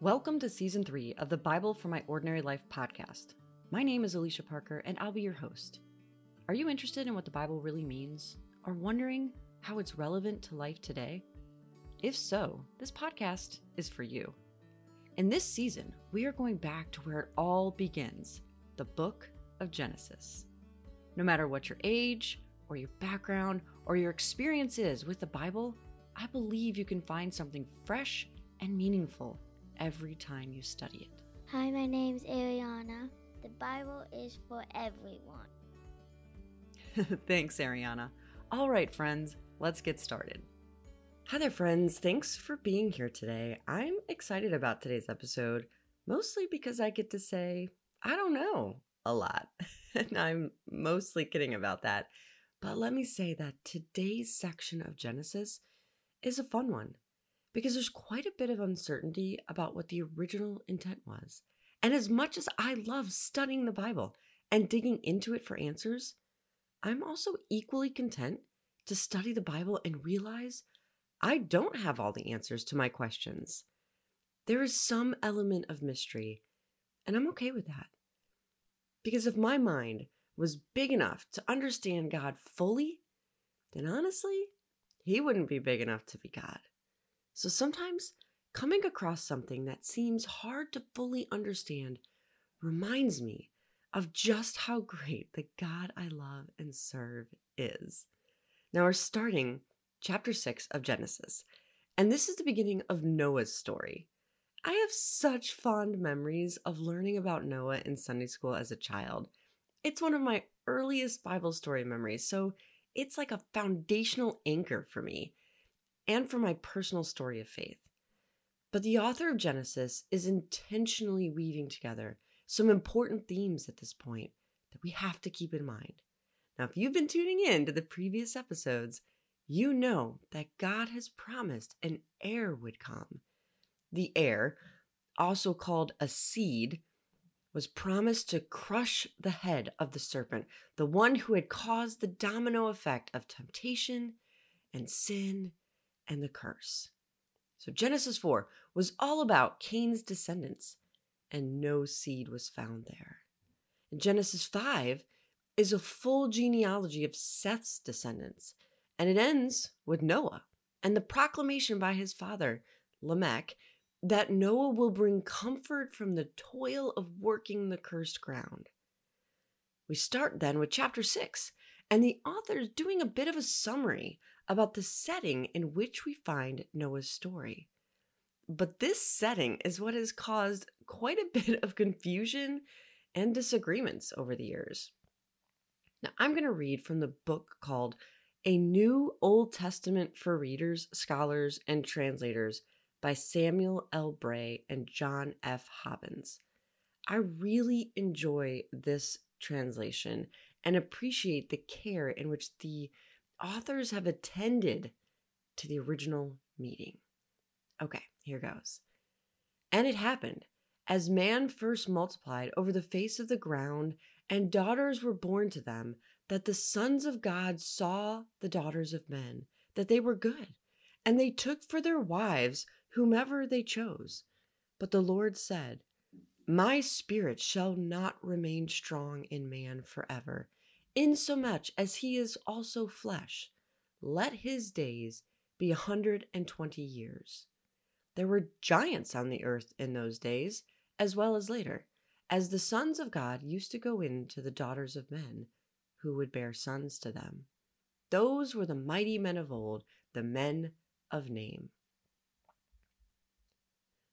Welcome to season three of the Bible for My Ordinary Life podcast. My name is Alicia Parker, and I'll be your host. Are you interested in what the Bible really means, or wondering how it's relevant to life today? If so, this podcast is for you. In this season, we are going back to where it all begins the book of Genesis. No matter what your age, or your background, or your experience is with the Bible, I believe you can find something fresh and meaningful every time you study it. Hi, my name's Ariana. The Bible is for everyone. Thanks, Ariana. All right, friends, let's get started. Hi there, friends. Thanks for being here today. I'm excited about today's episode, mostly because I get to say, I don't know a lot. and I'm mostly kidding about that. But let me say that today's section of Genesis is a fun one because there's quite a bit of uncertainty about what the original intent was. And as much as I love studying the Bible and digging into it for answers, I'm also equally content to study the Bible and realize I don't have all the answers to my questions. There is some element of mystery, and I'm okay with that. Because if my mind was big enough to understand God fully, then honestly, He wouldn't be big enough to be God. So sometimes coming across something that seems hard to fully understand reminds me of just how great the God I love and serve is. Now we're starting chapter 6 of Genesis, and this is the beginning of Noah's story. I have such fond memories of learning about Noah in Sunday school as a child. It's one of my earliest Bible story memories, so it's like a foundational anchor for me and for my personal story of faith. But the author of Genesis is intentionally weaving together some important themes at this point that we have to keep in mind. Now, if you've been tuning in to the previous episodes, you know that God has promised an heir would come. The heir, also called a seed, was promised to crush the head of the serpent, the one who had caused the domino effect of temptation and sin and the curse. So Genesis 4 was all about Cain's descendants and no seed was found there. And Genesis 5 is a full genealogy of Seth's descendants, and it ends with Noah and the proclamation by his father, Lamech, that Noah will bring comfort from the toil of working the cursed ground. We start then with chapter 6, and the author is doing a bit of a summary about the setting in which we find Noah's story. But this setting is what has caused quite a bit of confusion and disagreements over the years. Now, I'm going to read from the book called A New Old Testament for Readers, Scholars, and Translators by Samuel L. Bray and John F. Hobbins. I really enjoy this translation and appreciate the care in which the authors have attended to the original meeting. Okay, here goes. And it happened, as man first multiplied over the face of the ground, and daughters were born to them, that the sons of God saw the daughters of men, that they were good, and they took for their wives whomever they chose. But the Lord said, My spirit shall not remain strong in man forever, insomuch as he is also flesh. Let his days be a hundred and twenty years. There were giants on the earth in those days, as well as later, as the sons of God used to go in to the daughters of men, who would bear sons to them. Those were the mighty men of old, the men of name.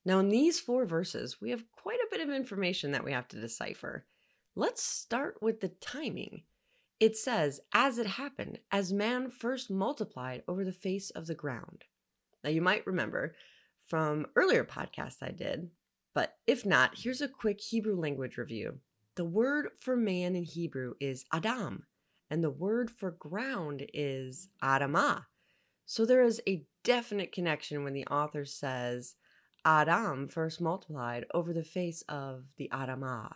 Now, in these four verses, we have quite a bit of information that we have to decipher. Let's start with the timing. It says, as it happened, as man first multiplied over the face of the ground. Now, you might remember from earlier podcasts I did. But if not, here's a quick Hebrew language review. The word for man in Hebrew is Adam, and the word for ground is Adamah. So there is a definite connection when the author says Adam first multiplied over the face of the Adamah.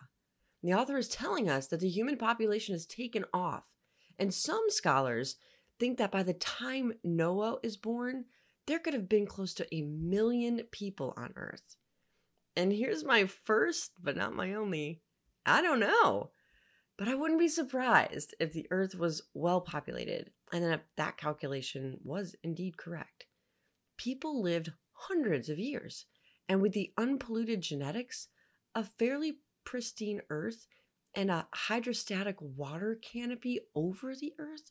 The author is telling us that the human population has taken off, and some scholars think that by the time Noah is born, there could have been close to a million people on Earth. And here's my first, but not my only. I don't know. But I wouldn't be surprised if the Earth was well populated and that that calculation was indeed correct. People lived hundreds of years, and with the unpolluted genetics, a fairly pristine Earth, and a hydrostatic water canopy over the Earth,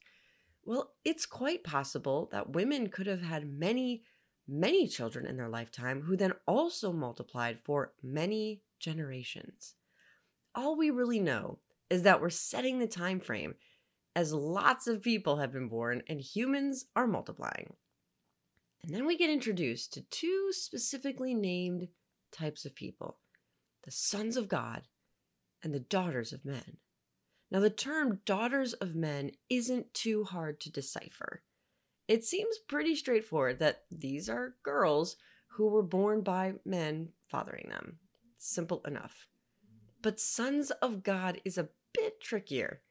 well, it's quite possible that women could have had many, many children in their lifetime who then also multiplied for many generations. All we really know is that we're setting the time frame as lots of people have been born and humans are multiplying. And then we get introduced to two specifically named types of people the sons of God and the daughters of men. Now, the term daughters of men isn't too hard to decipher. It seems pretty straightforward that these are girls who were born by men fathering them. Simple enough. But sons of God is a bit trickier.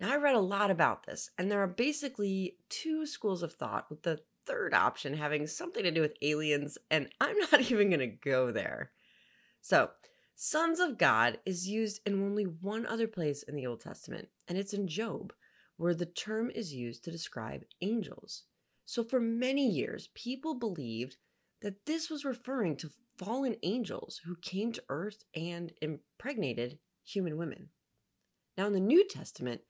Now, I read a lot about this, and there are basically two schools of thought, with the third option having something to do with aliens, and I'm not even going to go there. So, sons of God is used in only one other place in the Old Testament, and it's in Job, where the term is used to describe angels. So, for many years, people believed that this was referring to fallen angels who came to earth and impregnated human women. Now, in the New Testament,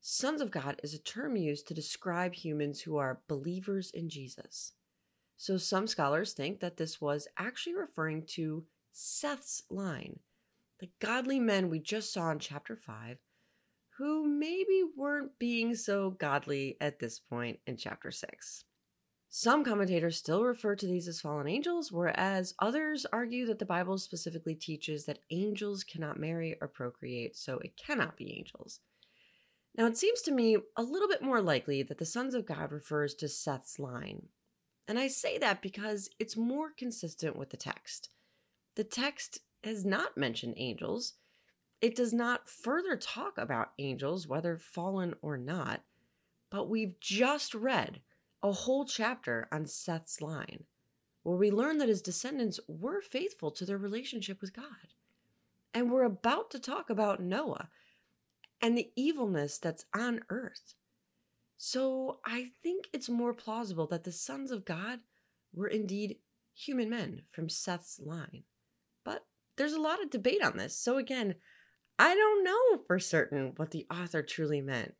sons of God is a term used to describe humans who are believers in Jesus. So, some scholars think that this was actually referring to Seth's line, the godly men we just saw in chapter 5, who maybe weren't being so godly at this point in chapter 6. Some commentators still refer to these as fallen angels, whereas others argue that the Bible specifically teaches that angels cannot marry or procreate, so it cannot be angels. Now, it seems to me a little bit more likely that the sons of God refers to Seth's line. And I say that because it's more consistent with the text. The text has not mentioned angels. It does not further talk about angels, whether fallen or not, but we've just read a whole chapter on Seth's line, where we learn that his descendants were faithful to their relationship with God. And we're about to talk about Noah and the evilness that's on earth. So I think it's more plausible that the sons of God were indeed human men from Seth's line. But there's a lot of debate on this. So again, I don't know for certain what the author truly meant.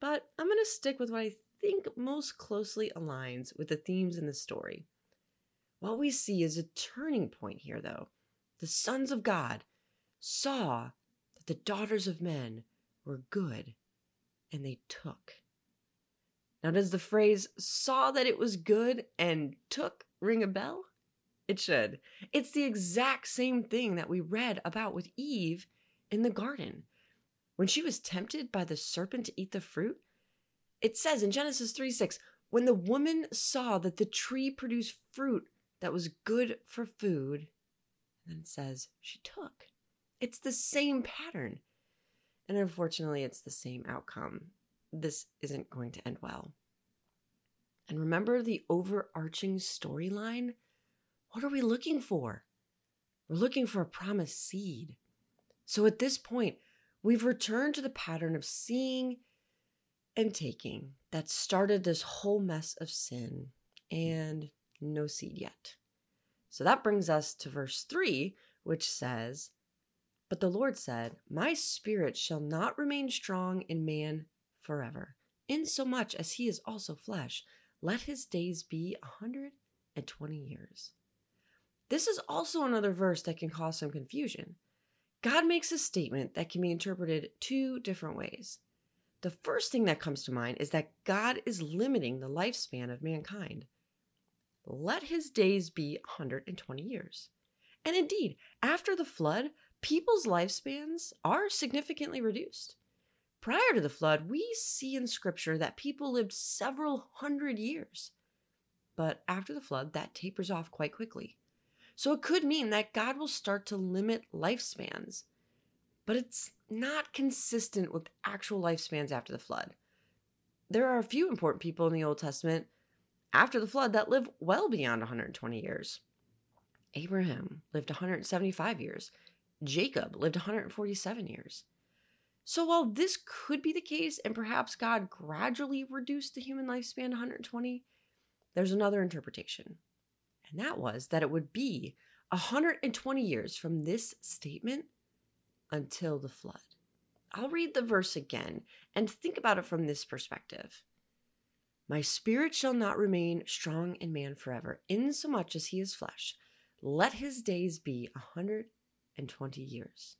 But I'm going to stick with what I think most closely aligns with the themes in the story. What we see is a turning point here, though. The sons of God saw that the daughters of men were good, and they took. Now, does the phrase saw that it was good and took ring a bell? It should. It's the exact same thing that we read about with Eve in the garden. When she was tempted by the serpent to eat the fruit, it says in Genesis 3 6, when the woman saw that the tree produced fruit that was good for food, and then it says she took. It's the same pattern. And unfortunately, it's the same outcome. This isn't going to end well. And remember the overarching storyline? What are we looking for? We're looking for a promised seed. So at this point, we've returned to the pattern of seeing and taking that started this whole mess of sin and no seed yet. So that brings us to verse 3, which says, But the Lord said, My spirit shall not remain strong in man forever, insomuch as he is also flesh. Let his days be a hundred and twenty years. This is also another verse that can cause some confusion. God makes a statement that can be interpreted two different ways. The first thing that comes to mind is that God is limiting the lifespan of mankind. Let his days be a 120 years. And indeed, after the flood, people's lifespans are significantly reduced. Prior to the flood, we see in scripture that people lived several hundred years. But after the flood, that tapers off quite quickly. So it could mean that God will start to limit lifespans but it's not consistent with actual lifespans after the flood. There are a few important people in the Old Testament after the flood that live well beyond 120 years. Abraham lived 175 years. Jacob lived 147 years. So while this could be the case, and perhaps God gradually reduced the human lifespan to 120, there's another interpretation. And that was that it would be 120 years from this statement until the flood. I'll read the verse again and think about it from this perspective. My spirit shall not remain strong in man forever, insomuch as he is flesh. Let his days be a 120 years.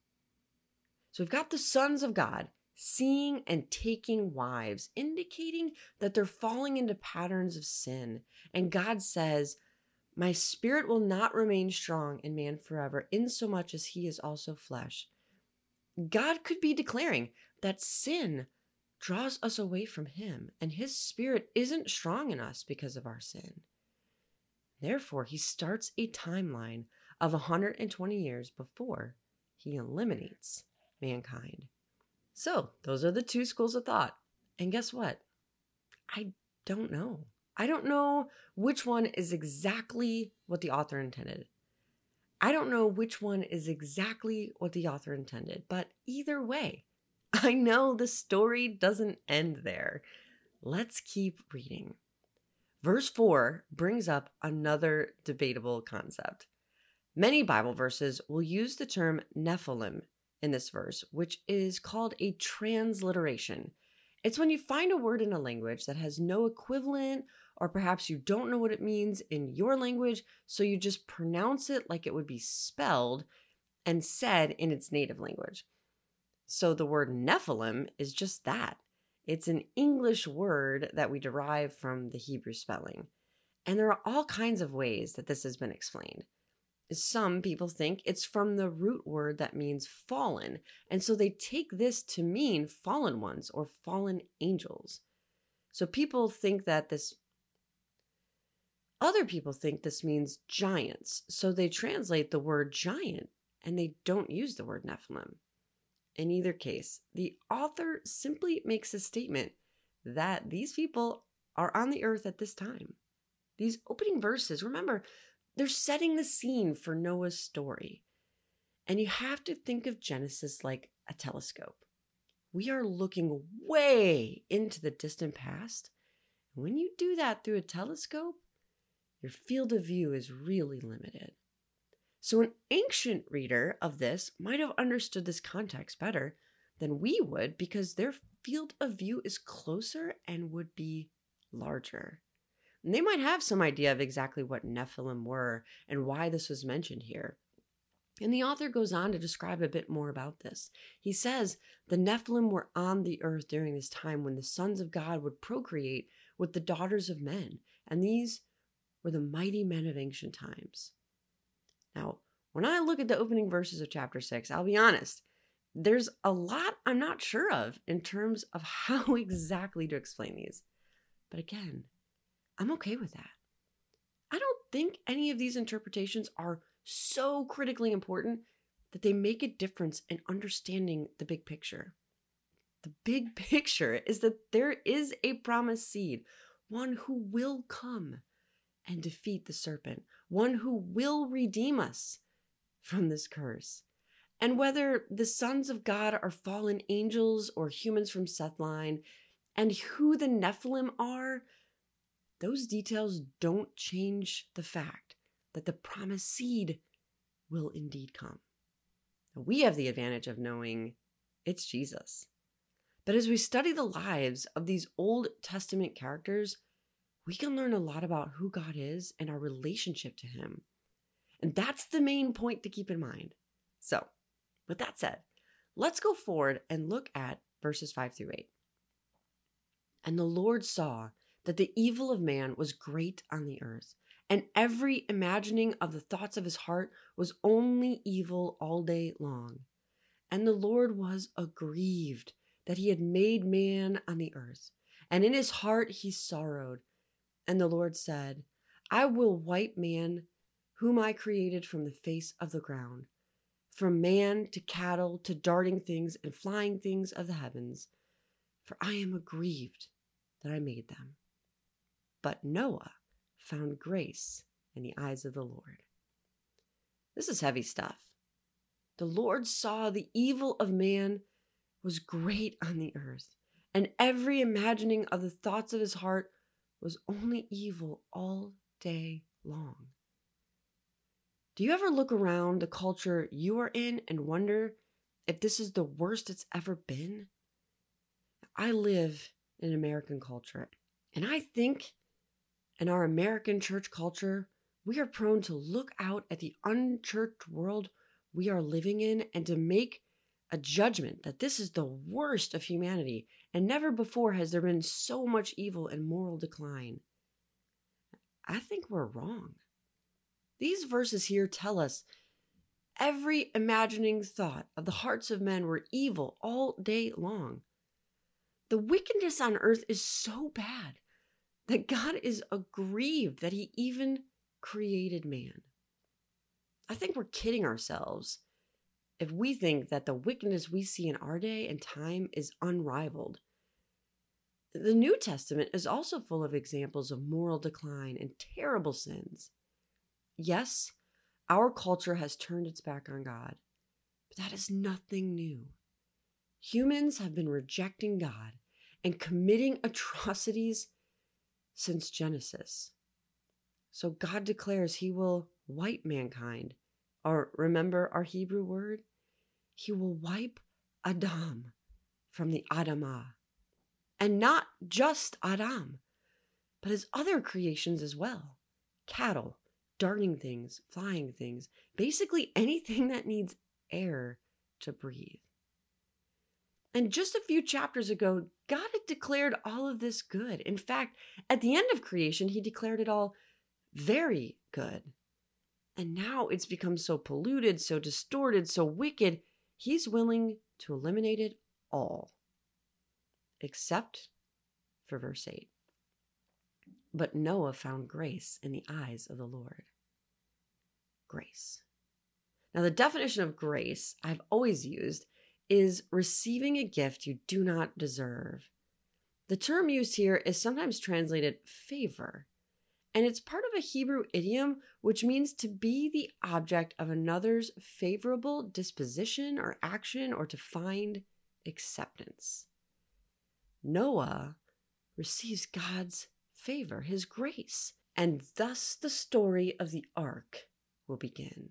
So we've got the sons of God seeing and taking wives, indicating that they're falling into patterns of sin. And God says, My spirit will not remain strong in man forever, insomuch as he is also flesh. God could be declaring that sin draws us away from him, and his spirit isn't strong in us because of our sin. Therefore, he starts a timeline of 120 years before he eliminates mankind. So, those are the two schools of thought. And guess what? I don't know. I don't know which one is exactly what the author intended. I don't know which one is exactly what the author intended, but either way, I know the story doesn't end there. Let's keep reading. Verse 4 brings up another debatable concept. Many Bible verses will use the term Nephilim in this verse, which is called a transliteration. It's when you find a word in a language that has no equivalent, or perhaps you don't know what it means in your language, so you just pronounce it like it would be spelled and said in its native language. So the word Nephilim is just that it's an English word that we derive from the Hebrew spelling. And there are all kinds of ways that this has been explained. Some people think it's from the root word that means fallen, and so they take this to mean fallen ones or fallen angels. So people think that this other people think this means giants, so they translate the word giant and they don't use the word Nephilim. In either case, the author simply makes a statement that these people are on the earth at this time. These opening verses, remember, they're setting the scene for Noah's story. And you have to think of Genesis like a telescope. We are looking way into the distant past. And when you do that through a telescope, your field of view is really limited. So, an ancient reader of this might have understood this context better than we would because their field of view is closer and would be larger. And they might have some idea of exactly what Nephilim were and why this was mentioned here. And the author goes on to describe a bit more about this. He says the Nephilim were on the earth during this time when the sons of God would procreate with the daughters of men, and these were the mighty men of ancient times. Now, when I look at the opening verses of chapter 6, I'll be honest, there's a lot I'm not sure of in terms of how exactly to explain these. But again, I'm okay with that. I don't think any of these interpretations are so critically important that they make a difference in understanding the big picture. The big picture is that there is a promised seed, one who will come and defeat the serpent, one who will redeem us from this curse. And whether the sons of God are fallen angels or humans from Seth line, and who the Nephilim are, those details don't change the fact that the promised seed will indeed come. We have the advantage of knowing it's Jesus. But as we study the lives of these Old Testament characters, we can learn a lot about who God is and our relationship to Him. And that's the main point to keep in mind. So, with that said, let's go forward and look at verses 5 through 8. And the Lord saw that the evil of man was great on the earth, and every imagining of the thoughts of his heart was only evil all day long. And the Lord was aggrieved that he had made man on the earth, and in his heart he sorrowed. And the Lord said, I will wipe man, whom I created from the face of the ground, from man to cattle to darting things and flying things of the heavens, for I am aggrieved that I made them. But Noah found grace in the eyes of the Lord. This is heavy stuff. The Lord saw the evil of man was great on the earth, and every imagining of the thoughts of his heart was only evil all day long. Do you ever look around the culture you are in and wonder if this is the worst it's ever been? I live in American culture, and I think in our American church culture, we are prone to look out at the unchurched world we are living in and to make a judgment that this is the worst of humanity, and never before has there been so much evil and moral decline. I think we're wrong. These verses here tell us every imagining thought of the hearts of men were evil all day long. The wickedness on earth is so bad that God is aggrieved that he even created man. I think we're kidding ourselves if we think that the wickedness we see in our day and time is unrivaled. The New Testament is also full of examples of moral decline and terrible sins. Yes, our culture has turned its back on God, but that is nothing new. Humans have been rejecting God and committing atrocities since Genesis. So God declares he will wipe mankind. Or remember our Hebrew word? He will wipe Adam from the Adamah. And not just Adam, but his other creations as well cattle, darting things, flying things, basically anything that needs air to breathe. And just a few chapters ago, God had declared all of this good. In fact, at the end of creation, he declared it all very good. And now it's become so polluted, so distorted, so wicked, he's willing to eliminate it all. Except for verse 8. But Noah found grace in the eyes of the Lord. Grace. Now, the definition of grace I've always used is receiving a gift you do not deserve. The term used here is sometimes translated favor, and it's part of a Hebrew idiom which means to be the object of another's favorable disposition or action or to find acceptance. Noah receives God's favor, his grace, and thus the story of the ark will begin.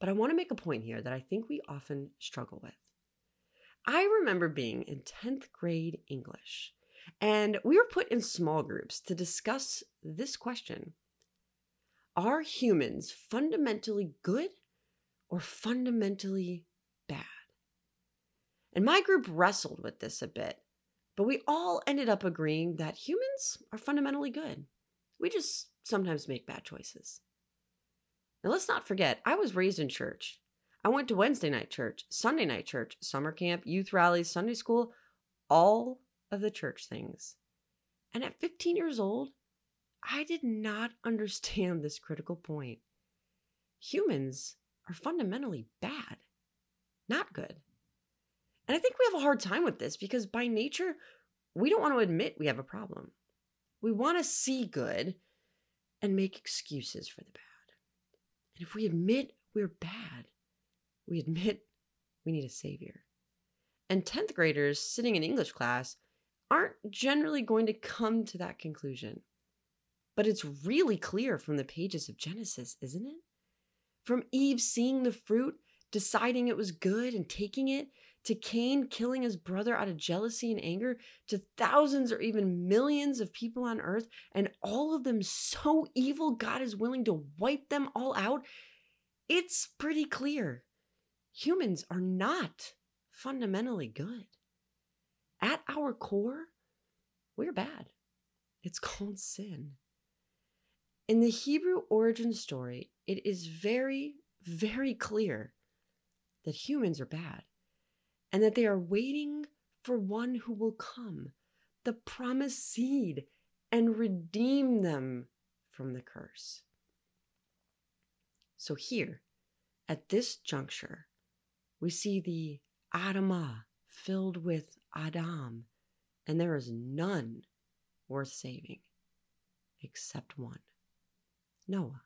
But I want to make a point here that I think we often struggle with. I remember being in 10th grade English, and we were put in small groups to discuss this question Are humans fundamentally good or fundamentally bad? And my group wrestled with this a bit, but we all ended up agreeing that humans are fundamentally good. We just sometimes make bad choices. Now, let's not forget, I was raised in church. I went to Wednesday night church, Sunday night church, summer camp, youth rallies, Sunday school, all of the church things. And at 15 years old, I did not understand this critical point. Humans are fundamentally bad, not good. And I think we have a hard time with this because by nature, we don't want to admit we have a problem. We want to see good and make excuses for the bad. And if we admit we're bad, we admit we need a savior. And 10th graders sitting in English class aren't generally going to come to that conclusion. But it's really clear from the pages of Genesis, isn't it? From Eve seeing the fruit, deciding it was good and taking it, to Cain killing his brother out of jealousy and anger, to thousands or even millions of people on earth, and all of them so evil, God is willing to wipe them all out, it's pretty clear. Humans are not fundamentally good. At our core, we're bad. It's called sin. In the Hebrew origin story, it is very, very clear that humans are bad and that they are waiting for one who will come, the promised seed, and redeem them from the curse. So, here, at this juncture, we see the Adamah filled with Adam, and there is none worth saving except one Noah.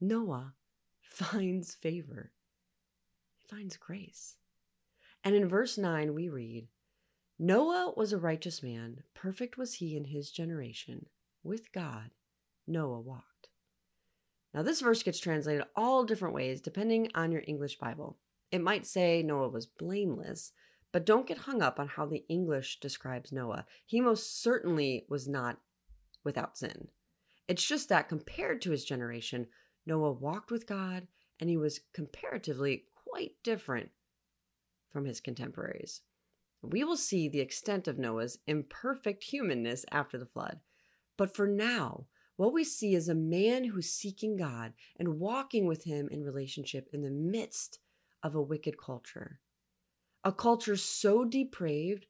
Noah finds favor, he finds grace. And in verse 9, we read Noah was a righteous man, perfect was he in his generation. With God, Noah walked. Now, this verse gets translated all different ways depending on your English Bible. It might say Noah was blameless, but don't get hung up on how the English describes Noah. He most certainly was not without sin. It's just that compared to his generation, Noah walked with God and he was comparatively quite different from his contemporaries. We will see the extent of Noah's imperfect humanness after the flood. But for now, what we see is a man who's seeking God and walking with him in relationship in the midst of a wicked culture. A culture so depraved,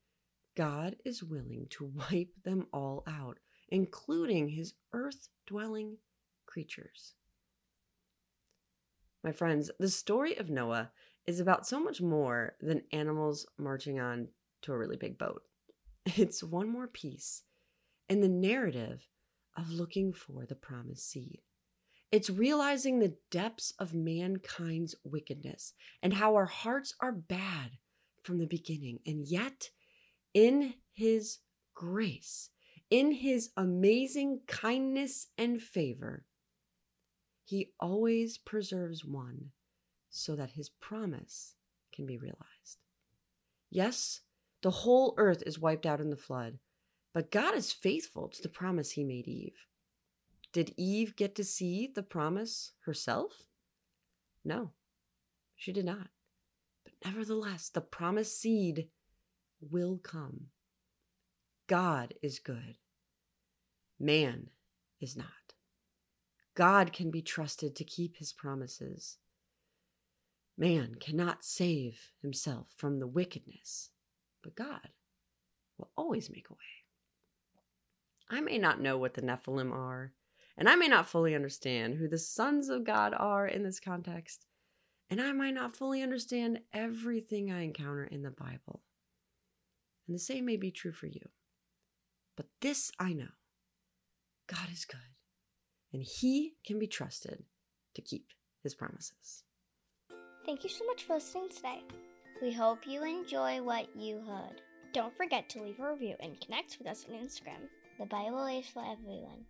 God is willing to wipe them all out, including his earth dwelling creatures. My friends, the story of Noah is about so much more than animals marching on to a really big boat. It's one more piece in the narrative of looking for the promised seed. It's realizing the depths of mankind's wickedness and how our hearts are bad from the beginning. And yet, in His grace, in His amazing kindness and favor, He always preserves one so that His promise can be realized. Yes, the whole earth is wiped out in the flood, but God is faithful to the promise He made Eve. Did Eve get to see the promise herself? No, she did not. But nevertheless, the promised seed will come. God is good. Man is not. God can be trusted to keep his promises. Man cannot save himself from the wickedness, but God will always make a way. I may not know what the Nephilim are, and I may not fully understand who the sons of God are in this context, and I might not fully understand everything I encounter in the Bible. And the same may be true for you. But this I know God is good, and He can be trusted to keep His promises. Thank you so much for listening today. We hope you enjoy what you heard. Don't forget to leave a review and connect with us on Instagram. The Bible is for everyone.